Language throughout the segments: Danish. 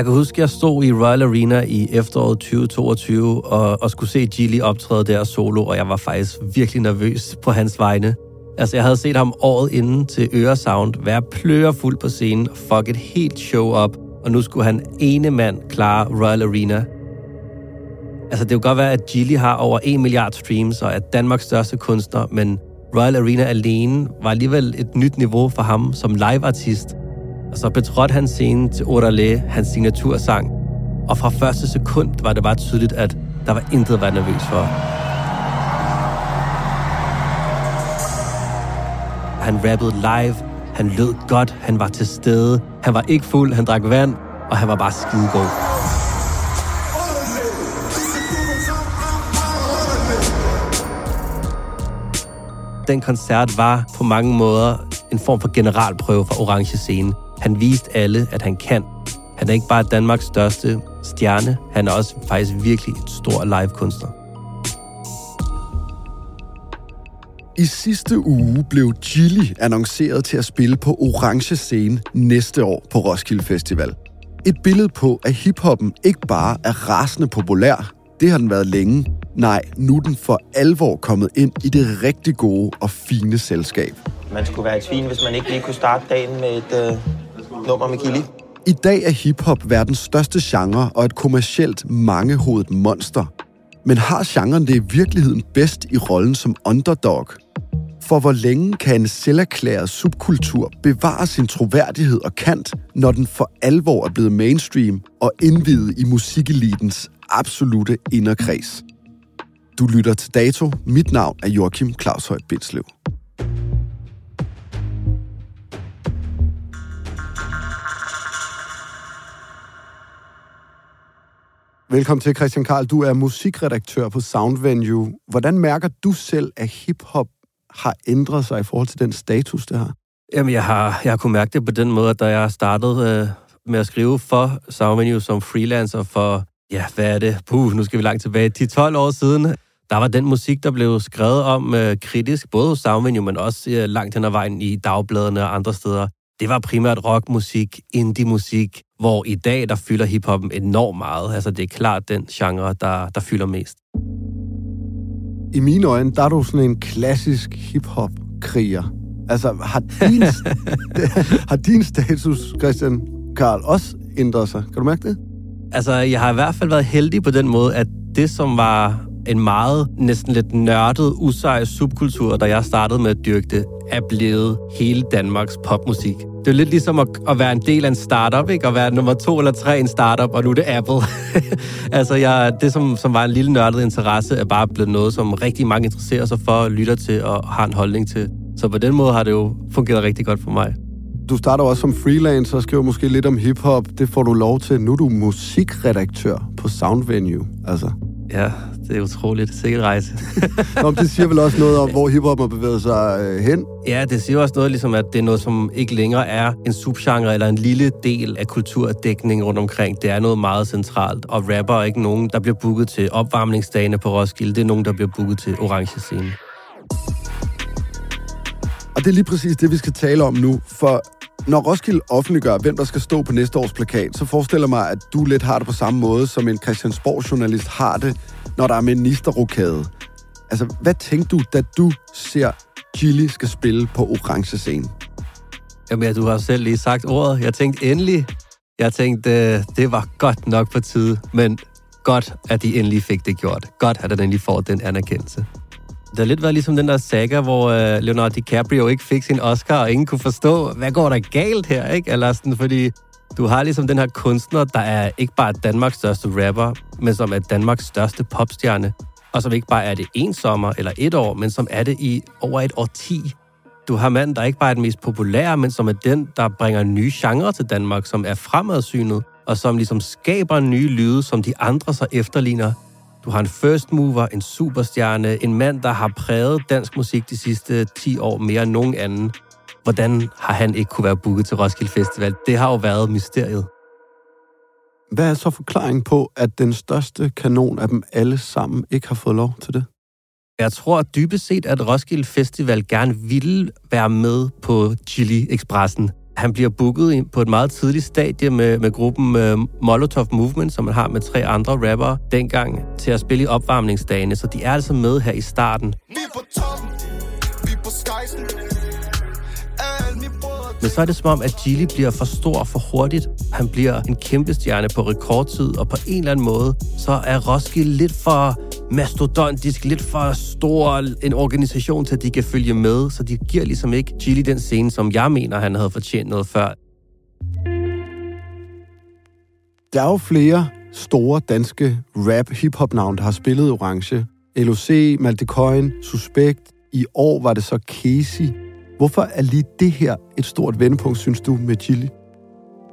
Jeg kan huske, at jeg stod i Royal Arena i efteråret 2022 og, og skulle se Gilly optræde der solo, og jeg var faktisk virkelig nervøs på hans vegne. Altså, jeg havde set ham året inden til Øresound være plørefuld på scenen og fuck et helt show op, og nu skulle han ene mand klare Royal Arena. Altså, det kan godt være, at Gilly har over 1 milliard streams og er Danmarks største kunstner, men Royal Arena alene var alligevel et nyt niveau for ham som liveartist, og så betrådte han scenen til Orale, hans signatursang. Og fra første sekund var det bare tydeligt, at der var intet at være nervøs for. Han rappede live, han lød godt, han var til stede, han var ikke fuld, han drak vand, og han var bare skidegod. Den koncert var på mange måder en form for generalprøve for Orange Scene. Han viste alle, at han kan. Han er ikke bare Danmarks største stjerne, han er også faktisk virkelig et stor live-kunstner. I sidste uge blev Gilly annonceret til at spille på Orange Scene næste år på Roskilde Festival. Et billede på, at hiphoppen ikke bare er rasende populær, det har den været længe. Nej, nu er den for alvor kommet ind i det rigtig gode og fine selskab. Man skulle være et svin, hvis man ikke lige kunne starte dagen med et, øh, nummer med Gilly. I dag er hiphop verdens største genre og et kommercielt mangehovedet monster. Men har genren det i virkeligheden bedst i rollen som underdog? For hvor længe kan en selverklæret subkultur bevare sin troværdighed og kant, når den for alvor er blevet mainstream og indvidet i musikelitens absolute inderkreds? Du lytter til Dato. Mit navn er Joachim Claus Høj Bindslev. Velkommen til, Christian Karl. Du er musikredaktør på Sound Venue. Hvordan mærker du selv, at hiphop har ændret sig i forhold til den status, det har? Jamen, jeg har, jeg har kunnet mærke det på den måde, at da jeg startede øh, med at skrive for Sound Venue som freelancer for, ja, hvad er det? Puh, nu skal vi langt tilbage. 10-12 år siden, der var den musik, der blev skrevet om øh, kritisk, både hos Sound Venue, men også øh, langt hen ad vejen i dagbladene og andre steder det var primært rockmusik, indie-musik, hvor i dag, der fylder hiphoppen enormt meget. Altså, det er klart den genre, der, der fylder mest. I mine øjne, der er du sådan en klassisk hiphop-kriger. Altså, har din, har din status, Christian Karl, også ændret sig? Kan du mærke det? Altså, jeg har i hvert fald været heldig på den måde, at det, som var en meget næsten lidt nørdet, usej subkultur, da jeg startede med at dyrke det, er blevet hele Danmarks popmusik. Det er lidt ligesom at, at være en del af en startup, ikke? At være nummer to eller tre i en startup, og nu er det Apple. altså, jeg, det, som, som var en lille nørdet interesse, er bare blevet noget, som rigtig mange interesserer sig for, lytter til og har en holdning til. Så på den måde har det jo fungeret rigtig godt for mig. du starter også som freelancer og skriver måske lidt om hiphop. Det får du lov til. Nu er du musikredaktør på Sound Venue. Altså. Ja, det er utroligt. Sikkert rejse. Nå, det siger vel også noget om, hvor hiphop har bevæget sig øh, hen? Ja, det siger også noget, ligesom, at det er noget, som ikke længere er en subgenre eller en lille del af kulturdækningen rundt omkring. Det er noget meget centralt, og rapper er ikke nogen, der bliver booket til opvarmningsdagene på Roskilde. Det er nogen, der bliver booket til orange scene. Og det er lige præcis det, vi skal tale om nu, for når Roskilde offentliggør, hvem der skal stå på næste års plakat, så forestiller mig, at du lidt har det på samme måde, som en Christiansborg-journalist har det, når der er ministerrokade. Altså, hvad tænkte du, da du ser Gilly skal spille på orange scene? Jamen, ja, du har selv lige sagt ordet. Jeg tænkte endelig. Jeg tænkte, øh, det var godt nok på tide, men godt, at de endelig fik det gjort. Godt, at den endelig får den anerkendelse. Det har lidt været ligesom den der saga, hvor øh, Leonardo DiCaprio ikke fik sin Oscar, og ingen kunne forstå, hvad går der galt her, ikke? Eller sådan, fordi du har ligesom den her kunstner, der er ikke bare Danmarks største rapper, men som er Danmarks største popstjerne. Og som ikke bare er det en sommer eller et år, men som er det i over et årti. Du har manden, der ikke bare er den mest populære, men som er den, der bringer nye genrer til Danmark, som er fremadsynet, og som ligesom skaber nye lyde, som de andre så efterligner. Du har en first mover, en superstjerne, en mand, der har præget dansk musik de sidste 10 år mere end nogen anden. Hvordan har han ikke kunne være booket til Roskilde Festival? Det har jo været mysteriet. Hvad er så forklaringen på, at den største kanon af dem alle sammen ikke har fået lov til det? Jeg tror dybest set, at Roskilde Festival gerne ville være med på Chili Expressen. Han bliver booket på et meget tidligt stadie med, med gruppen uh, Molotov Movement, som man har med tre andre rappere dengang, til at spille i opvarmningsdagene. Så de er altså med her i starten. Vi er på toppen, vi er på skejsen. Men så er det som om, at Gilly bliver for stor for hurtigt. Han bliver en kæmpe stjerne på rekordtid, og på en eller anden måde, så er Roskilde lidt for mastodontisk, lidt for stor en organisation til, at de kan følge med, så de giver ligesom ikke Gilly den scene, som jeg mener, han havde fortjent noget før. Der er jo flere store danske rap-hip-hop-navne, der har spillet Orange. LOC, Malte Coin, Suspekt. I år var det så Casey. Hvorfor er lige det her et stort vendepunkt, synes du, med Chili?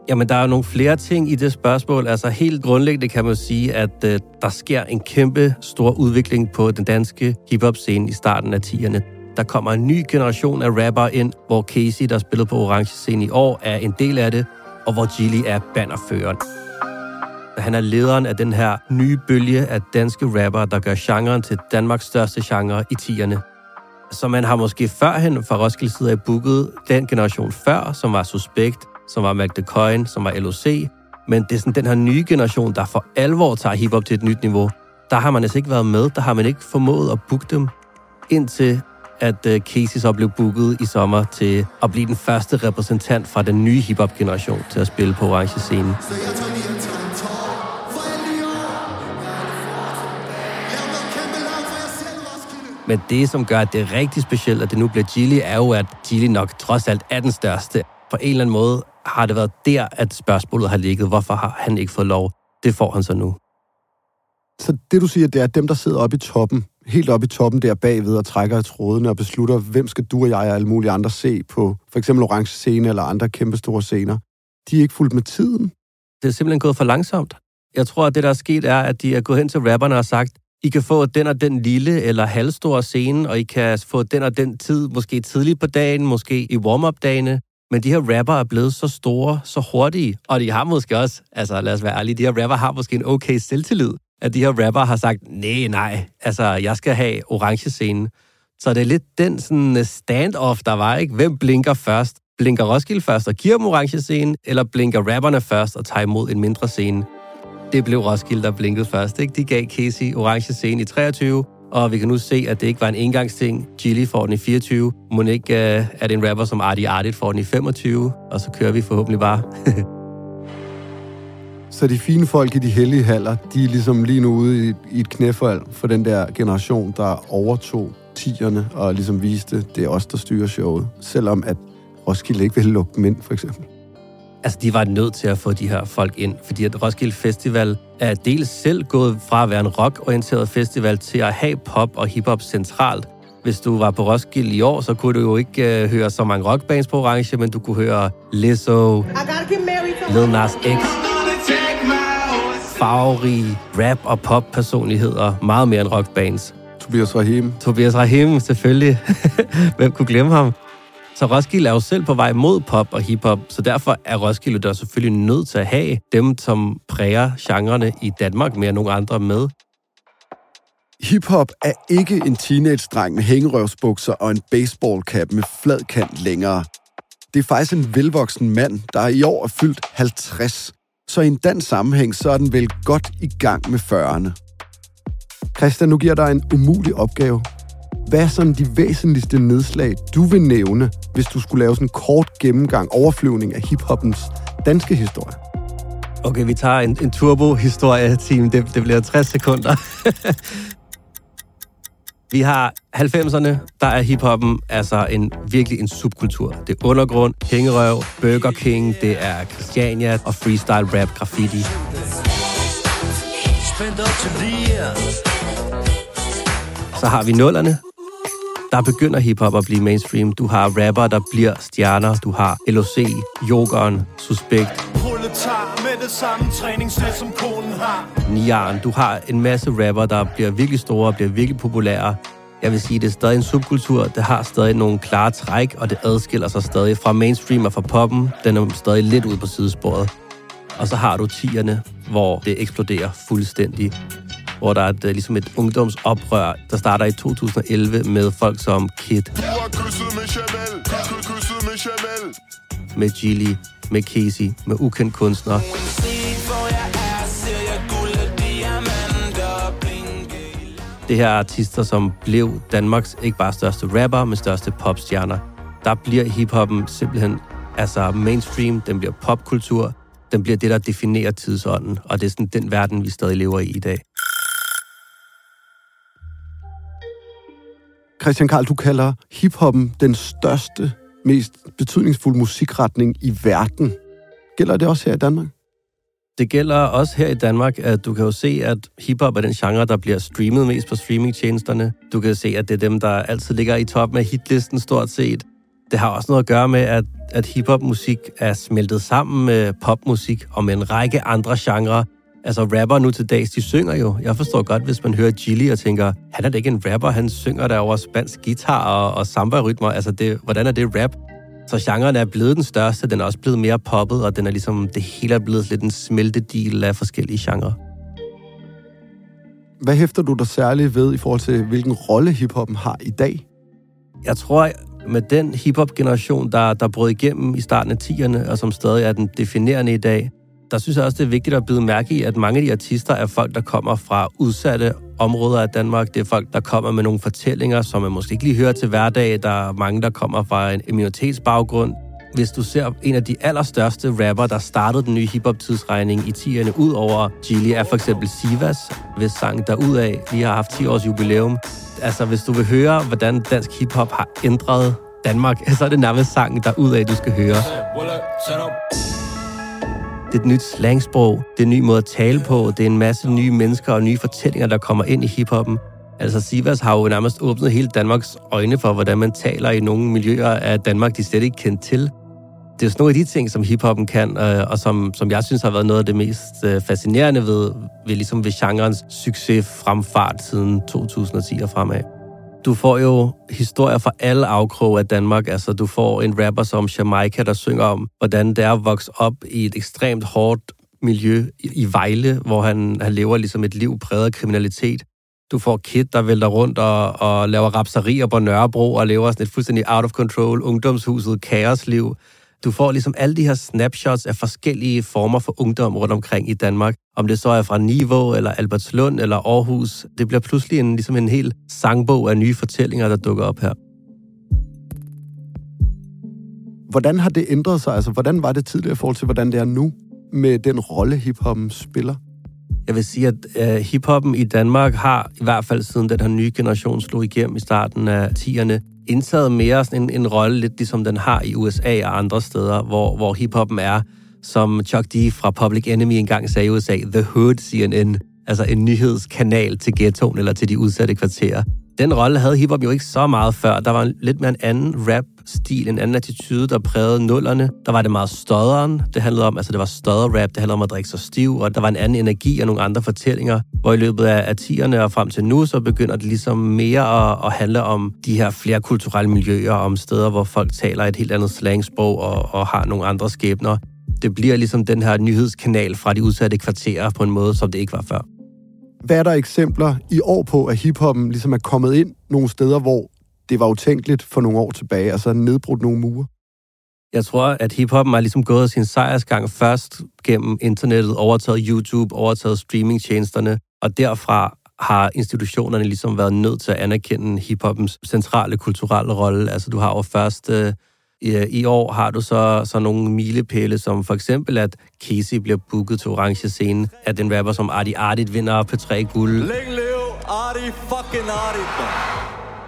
Jamen, der er jo nogle flere ting i det spørgsmål. Altså, helt grundlæggende kan man sige, at øh, der sker en kæmpe stor udvikling på den danske hip-hop-scene i starten af 10'erne. Der kommer en ny generation af rapper ind, hvor Casey, der spillede på Orange Scene i år, er en del af det, og hvor Gilly er bannerføreren. Han er lederen af den her nye bølge af danske rapper, der gør genren til Danmarks største genre i 10'erne. Så man har måske førhen fra Roskilde side af booket den generation før, som var Suspekt, som var Mac Coin, som var LOC. Men det er sådan den her nye generation, der for alvor tager hiphop til et nyt niveau. Der har man altså ikke været med. Der har man ikke formået at booke dem, indtil at øh, Casey så blev booket i sommer til at blive den første repræsentant fra den nye hiphop-generation til at spille på orange scene. Men det, som gør, at det er rigtig specielt, at det nu bliver Gilly, er jo, at Gilly nok trods alt er den største. På en eller anden måde har det været der, at spørgsmålet har ligget. Hvorfor har han ikke fået lov? Det får han så nu. Så det, du siger, det er, at dem, der sidder oppe i toppen, helt oppe i toppen der bagved og trækker i trådene og beslutter, hvem skal du og jeg og alle mulige andre se på for eksempel Orange Scene eller andre kæmpe store scener, de er ikke fuldt med tiden. Det er simpelthen gået for langsomt. Jeg tror, at det, der er sket, er, at de er gået hen til rapperne og sagt, i kan få den og den lille eller halvstore scene, og I kan få den og den tid, måske tidligt på dagen, måske i warm-up-dagene. Men de her rapper er blevet så store, så hurtige, og de har måske også, altså lad os være ærlige, de her rapper har måske en okay selvtillid, at de her rapper har sagt, nej, nej, altså jeg skal have orange scene. Så det er lidt den sådan øh, standoff, der var, ikke? Hvem blinker først? Blinker Roskilde først og giver dem orange scene, eller blinker rapperne først og tager imod en mindre scene? Det blev Roskilde, der blinkede først. Ikke? De gav Casey orange scene i 23, og vi kan nu se, at det ikke var en engangsting. Gilly får den i 24. Monique øh, er det en rapper som Artie Artit får den i 25, og så kører vi forhåbentlig bare. så de fine folk i de hellige haller, de er ligesom lige nu ude i, i et knæfald for den der generation, der overtog tierne og ligesom viste, det er os, der styrer showet. Selvom at Roskilde ikke vil lukke dem ind, for eksempel. Altså, de var nødt til at få de her folk ind, fordi at Roskilde Festival er dels selv gået fra at være en rock-orienteret festival til at have pop og hiphop centralt, Hvis du var på Roskilde i år, så kunne du jo ikke øh, høre så mange rockbands på Orange, men du kunne høre Lizzo, Lil Nas X, farverige rap- og pop-personligheder, meget mere end rockbands. Tobias Rahim. Tobias Rahim, selvfølgelig. Hvem kunne glemme ham? Så Roskilde er jo selv på vej mod pop og hiphop, så derfor er Roskilde der selvfølgelig nødt til at have dem, som præger genrerne i Danmark mere end nogen andre med. Hip-hop er ikke en teenage-dreng med hængerøvsbukser og en baseballcap med flad kant længere. Det er faktisk en velvoksen mand, der i år er fyldt 50. Så i en dansk sammenhæng, så er den vel godt i gang med 40'erne. Christian, nu giver dig en umulig opgave. Hvad er sådan de væsentligste nedslag, du vil nævne, hvis du skulle lave sådan en kort gennemgang, overflyvning af hiphoppens danske historie? Okay, vi tager en, en turbo-historie-team. Det, det bliver 60 sekunder. vi har 90'erne, der er hiphoppen altså en, virkelig en subkultur. Det er undergrund, hængerøv, Burger King, det er Christiania og freestyle rap graffiti. Så har vi nullerne. Der begynder hiphop at blive mainstream. Du har rapper, der bliver stjerner. Du har LOC, Jokeren, Suspekt. med det samme som konen har. Nian. Du har en masse rapper, der bliver virkelig store og bliver virkelig populære. Jeg vil sige, det er stadig en subkultur. Det har stadig nogle klare træk, og det adskiller sig stadig fra mainstream og fra poppen. Den er stadig lidt ude på sidesporet. Og så har du tierne, hvor det eksploderer fuldstændig hvor der er et, ligesom et ungdomsoprør, der starter i 2011 med folk som Kid, med Gilly, med Casey, med ukendt kunstnere. Det her er artister, som blev Danmarks ikke bare største rapper, men største popstjerner. Der bliver hiphoppen simpelthen altså mainstream, den bliver popkultur, den bliver det, der definerer tidsånden, og det er sådan den verden, vi stadig lever i i dag. Christian Karl, du kalder hiphoppen den største, mest betydningsfulde musikretning i verden. Gælder det også her i Danmark? Det gælder også her i Danmark, at du kan jo se, at hiphop er den genre, der bliver streamet mest på streamingtjenesterne. Du kan se, at det er dem, der altid ligger i toppen af hitlisten stort set. Det har også noget at gøre med, at, at hiphop-musik er smeltet sammen med popmusik og med en række andre genrer, Altså rapper nu til dags, de synger jo. Jeg forstår godt, hvis man hører Gilly og tænker, han er da ikke en rapper, han synger der over spansk guitar og, og samba-rytmer. Altså, det, hvordan er det rap? Så genren er blevet den største, den er også blevet mere poppet, og den er ligesom, det hele er blevet lidt en smeltedil af forskellige genrer. Hvad hæfter du dig særligt ved i forhold til, hvilken rolle hiphoppen har i dag? Jeg tror, med den hiphop-generation, der, der brød igennem i starten af 10'erne, og som stadig er den definerende i dag, der synes jeg også, det er vigtigt at bide mærke i, at mange af de artister er folk, der kommer fra udsatte områder af Danmark. Det er folk, der kommer med nogle fortællinger, som man måske ikke lige hører til hverdag. Der er mange, der kommer fra en minoritetsbaggrund. Hvis du ser en af de allerstørste rapper, der startede den nye hiphop-tidsregning i 10'erne, ud over Gilly, er for eksempel Sivas, hvis sang derudaf lige har haft 10 års jubilæum. Altså, hvis du vil høre, hvordan dansk hiphop har ændret Danmark, så er det nærmest sangen derudaf, du skal høre. Det er et nyt slangsprog, det er en ny måde at tale på, det er en masse nye mennesker og nye fortællinger, der kommer ind i hiphoppen. Altså Sivas har jo nærmest åbnet hele Danmarks øjne for, hvordan man taler i nogle miljøer af Danmark, de slet ikke kendt til. Det er sådan nogle af de ting, som hiphoppen kan, øh, og som, som jeg synes har været noget af det mest øh, fascinerende ved, ved, ligesom ved genrens succes fremfart siden 2010 og fremad. Du får jo historier fra alle afkroge af Danmark. Altså, du får en rapper som Jamaica, der synger om, hvordan det er at vokse op i et ekstremt hårdt miljø i Vejle, hvor han, han lever ligesom et liv præget af kriminalitet. Du får Kid, der vælter rundt og, og laver rapserier på Nørrebro og lever sådan et fuldstændig out of control ungdomshuset kaosliv. Du får ligesom alle de her snapshots af forskellige former for ungdom rundt omkring i Danmark. Om det så er fra Niveau, eller Albertslund, eller Aarhus. Det bliver pludselig en, ligesom en hel sangbog af nye fortællinger, der dukker op her. Hvordan har det ændret sig? Altså, hvordan var det tidligere i forhold til, hvordan det er nu, med den rolle, hiphoppen spiller? Jeg vil sige, at uh, hiphoppen i Danmark har, i hvert fald siden den her nye generation slog igennem i starten af 10'erne, indtaget mere sådan en, en rolle, lidt ligesom den har i USA og andre steder, hvor, hvor hiphoppen er, som Chuck D. fra Public Enemy engang sagde i USA, The Hood CNN, altså en nyhedskanal til ghettoen eller til de udsatte kvarterer. Den rolle havde hiphop jo ikke så meget før. Der var lidt mere en anden rap-stil, en anden attitude, der prægede nullerne. Der var det meget støderen. Det handlede om, altså det var støder-rap, det handlede om at drikke sig stiv, og der var en anden energi og nogle andre fortællinger. Hvor i løbet af, af 10'erne og frem til nu, så begynder det ligesom mere at, at handle om de her flere kulturelle miljøer, om steder, hvor folk taler et helt andet slangsprog og, og har nogle andre skæbner. Det bliver ligesom den her nyhedskanal fra de udsatte kvarterer på en måde, som det ikke var før. Hvad er der eksempler i år på, at hiphoppen ligesom er kommet ind nogle steder, hvor det var utænkeligt for nogle år tilbage, altså nedbrudt nogle mure? Jeg tror, at hiphoppen har ligesom gået sin sejrsgang først gennem internettet, overtaget YouTube, overtaget streamingtjenesterne, og derfra har institutionerne ligesom været nødt til at anerkende hiphoppens centrale kulturelle rolle. Altså du har jo først øh, i, i år har du så, så nogle milepæle, som for eksempel, at Casey bliver booket til orange scene, at en rapper som Artie Artit vinder på 3 guld. Længe leve Artie fucking Artie,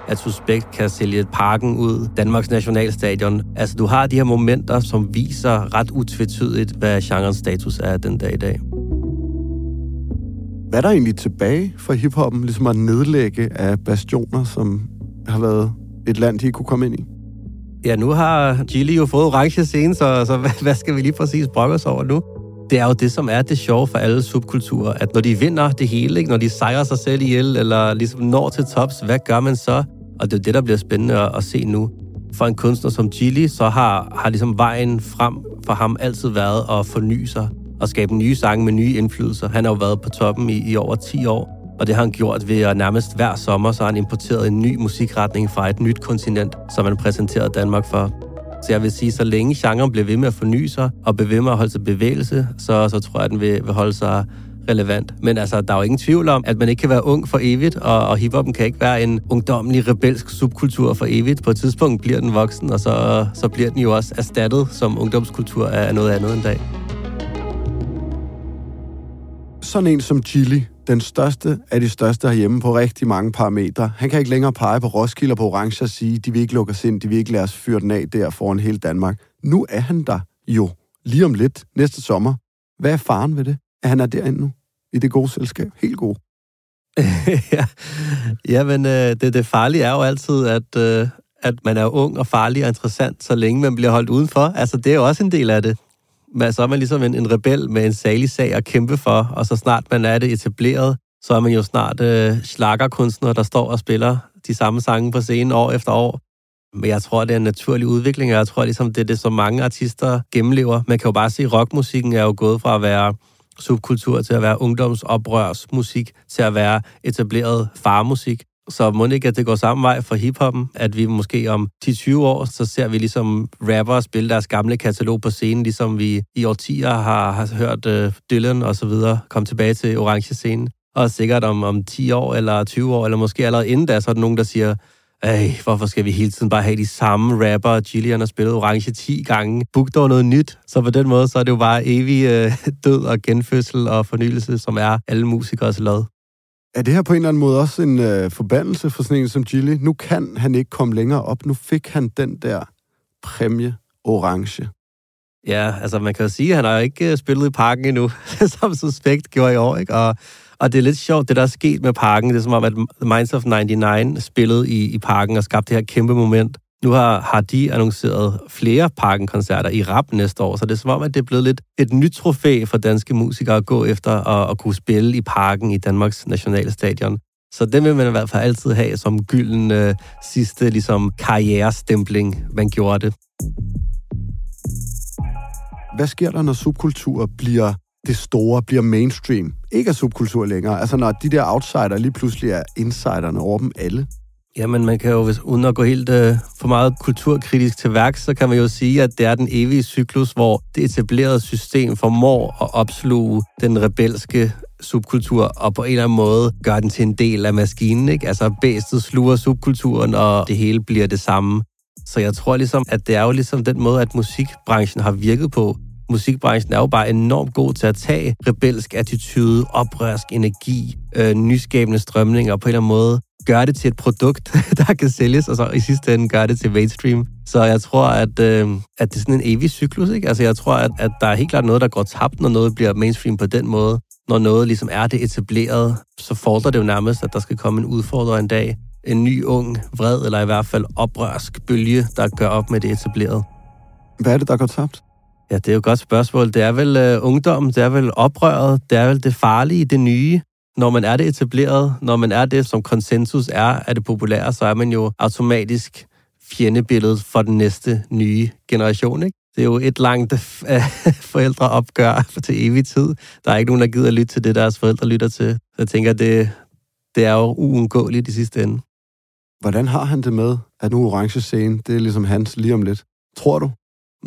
at Suspekt kan sælge parken ud, Danmarks nationalstadion. Altså, du har de her momenter, som viser ret utvetydigt, hvad genrens status er den dag i dag. Hvad er der egentlig tilbage for hiphoppen, ligesom at nedlægge af bastioner, som har været et land, de kunne komme ind i? Ja, nu har Gilly jo fået orange scene, så, så hvad, hvad skal vi lige præcis brokke os over nu? Det er jo det, som er det sjove for alle subkulturer, at når de vinder det hele, ikke? når de sejrer sig selv ihjel, eller ligesom når til tops, hvad gør man så? Og det er det, der bliver spændende at, at se nu. For en kunstner som Gilly, så har, har ligesom vejen frem for ham altid været at forny sig og skabe nye sange med nye indflydelser. Han har jo været på toppen i, i over 10 år, og det har han gjort ved at nærmest hver sommer, så har han importeret en ny musikretning fra et nyt kontinent, som han præsenterede Danmark for. Så jeg vil sige, så længe genren bliver ved med at forny sig, og bliver ved med at holde sig bevægelse, så, så tror jeg, at den vil, vil holde sig relevant. Men altså, der er jo ingen tvivl om, at man ikke kan være ung for evigt, og, og hiphoppen kan ikke være en ungdommelig, rebelsk subkultur for evigt. På et tidspunkt bliver den voksen, og så, så bliver den jo også erstattet som ungdomskultur af noget andet en dag. Sådan en som Chili, den største af de største herhjemme på rigtig mange parametre. Han kan ikke længere pege på Roskilde og på Orange og sige, de vil ikke lukke os ind, de vil ikke lade os fyre den af der foran hele Danmark. Nu er han der jo lige om lidt næste sommer. Hvad er faren ved det? At han er derinde nu i det gode selskab? Helt god. ja, ja, men øh, det, det farlige er jo altid, at, øh, at man er ung og farlig og interessant, så længe man bliver holdt udenfor. Altså, det er jo også en del af det men så er man ligesom en, en rebel med en salig sag at kæmpe for, og så snart man er det etableret, så er man jo snart øh, slagerkunstner, der står og spiller de samme sange på scenen år efter år. Men jeg tror, det er en naturlig udvikling, og jeg tror ligesom, det er det, som mange artister gennemlever. Man kan jo bare se, at rockmusikken er jo gået fra at være subkultur til at være ungdomsoprørsmusik, til at være etableret farmusik. Så må ikke, at det går samme vej for hiphoppen, at vi måske om 10-20 år, så ser vi ligesom rappere spille deres gamle katalog på scenen, ligesom vi i årtier har, har hørt uh, Dylan og så videre komme tilbage til orange scenen. Og sikkert om, om 10 år eller 20 år, eller måske allerede inden da, så er der nogen, der siger, ej, hvorfor skal vi hele tiden bare have de samme rapper? Gillian har spillet Orange 10 gange. Book dog noget nyt. Så på den måde, så er det jo bare evig øh, død og genfødsel og fornyelse, som er alle musikers lod. Er det her på en eller anden måde også en øh, forbandelse for sådan en som Gilly? Nu kan han ikke komme længere op. Nu fik han den der præmie orange. Ja, altså man kan jo sige, at han har jo ikke øh, spillet i parken endnu, som suspekt gjorde i år, ikke? Og, og det er lidt sjovt, det der er sket med parken. Det er som om, at Minds of 99 spillede i, i parken og skabte det her kæmpe moment. Nu har, har de annonceret flere Parken-koncerter i rap næste år, så det er som om, at det er blevet lidt et nyt trofæ for danske musikere at gå efter at, at kunne spille i Parken i Danmarks nationalstadion. Så det vil man i hvert fald altid have som gylden øh, sidste ligesom, karrierestempling, man gjorde det. Hvad sker der, når subkultur bliver det store, bliver mainstream? Ikke er subkultur længere. Altså når de der outsider lige pludselig er insiderne over dem alle. Jamen, man kan jo, hvis, uden at gå helt øh, for meget kulturkritisk til værk, så kan man jo sige, at det er den evige cyklus, hvor det etablerede system formår at opsluge den rebelske subkultur, og på en eller anden måde gør den til en del af maskinen. Ikke? Altså, bæstet sluger subkulturen, og det hele bliver det samme. Så jeg tror ligesom, at det er jo ligesom den måde, at musikbranchen har virket på. Musikbranchen er jo bare enormt god til at tage rebelsk attitude, oprørsk energi, øh, nyskabende strømninger, og på en eller anden måde gøre det til et produkt, der kan sælges, og så i sidste ende gøre det til mainstream. Så jeg tror, at, øh, at det er sådan en evig cyklus. Ikke? Altså, jeg tror, at, at der er helt klart noget, der går tabt, når noget bliver mainstream på den måde. Når noget ligesom er det etableret, så fordrer det jo nærmest, at der skal komme en udfordrer en dag. en ny, ung, vred eller i hvert fald oprørsk bølge, der gør op med det etablerede. Hvad er det, der går tabt? Ja, det er jo et godt spørgsmål. Det er vel uh, ungdommen, det er vel oprøret, det er vel det farlige, det nye. Når man er det etableret, når man er det, som konsensus er af det populære, så er man jo automatisk fjendebilledet for den næste nye generation, ikke? Det er jo et langt uh, forældreopgør til evig tid. Der er ikke nogen, der gider lytte til det, deres forældre lytter til. Så jeg tænker, det, det er jo uundgåeligt i sidste ende. Hvordan har han det med, at nu orange scene, det er ligesom hans lige om lidt? Tror du?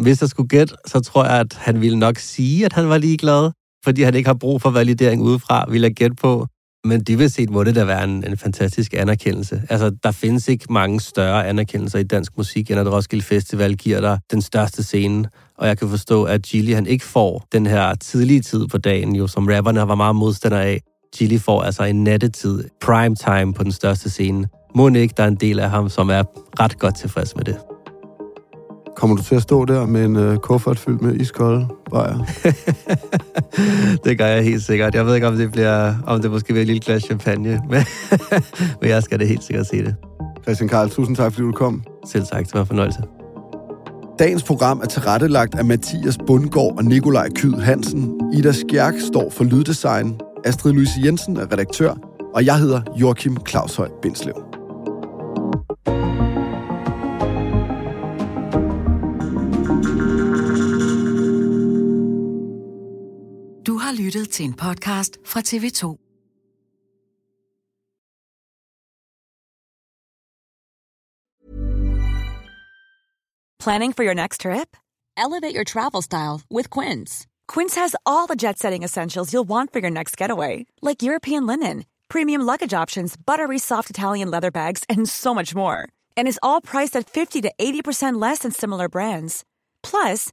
Hvis jeg skulle gætte, så tror jeg, at han ville nok sige, at han var ligeglad, fordi han ikke har brug for validering udefra, vil jeg gætte på. Men dybest set må det da være en, en fantastisk anerkendelse. Altså, der findes ikke mange større anerkendelser i dansk musik, end at Roskilde Festival giver dig den største scene. Og jeg kan forstå, at Gilly han ikke får den her tidlige tid på dagen, jo, som rapperne var meget modstander af. Gilly får altså en nattetid, prime time på den største scene. Må ikke, der er en del af ham, som er ret godt tilfreds med det. Kommer du til at stå der med en uh, kuffert fyldt med iskolde bajer? det gør jeg helt sikkert. Jeg ved ikke, om det bliver, om det måske bliver et lille glas champagne, men, men jeg skal det helt sikkert se det. Christian Karl, tusind tak, fordi du kom. Selv tak, det var en fornøjelse. Dagens program er tilrettelagt af Mathias Bundgaard og Nikolaj Kyd Hansen. Ida Skjerk står for lyddesign. Astrid Louise Jensen er redaktør. Og jeg hedder Joachim Claushøj Bindslev. Lyttet til en podcast fra TV2. Planning for your next trip? Elevate your travel style with Quince. Quince has all the jet setting essentials you'll want for your next getaway, like European linen, premium luggage options, buttery soft Italian leather bags, and so much more. And is all priced at 50 to 80% less than similar brands. Plus,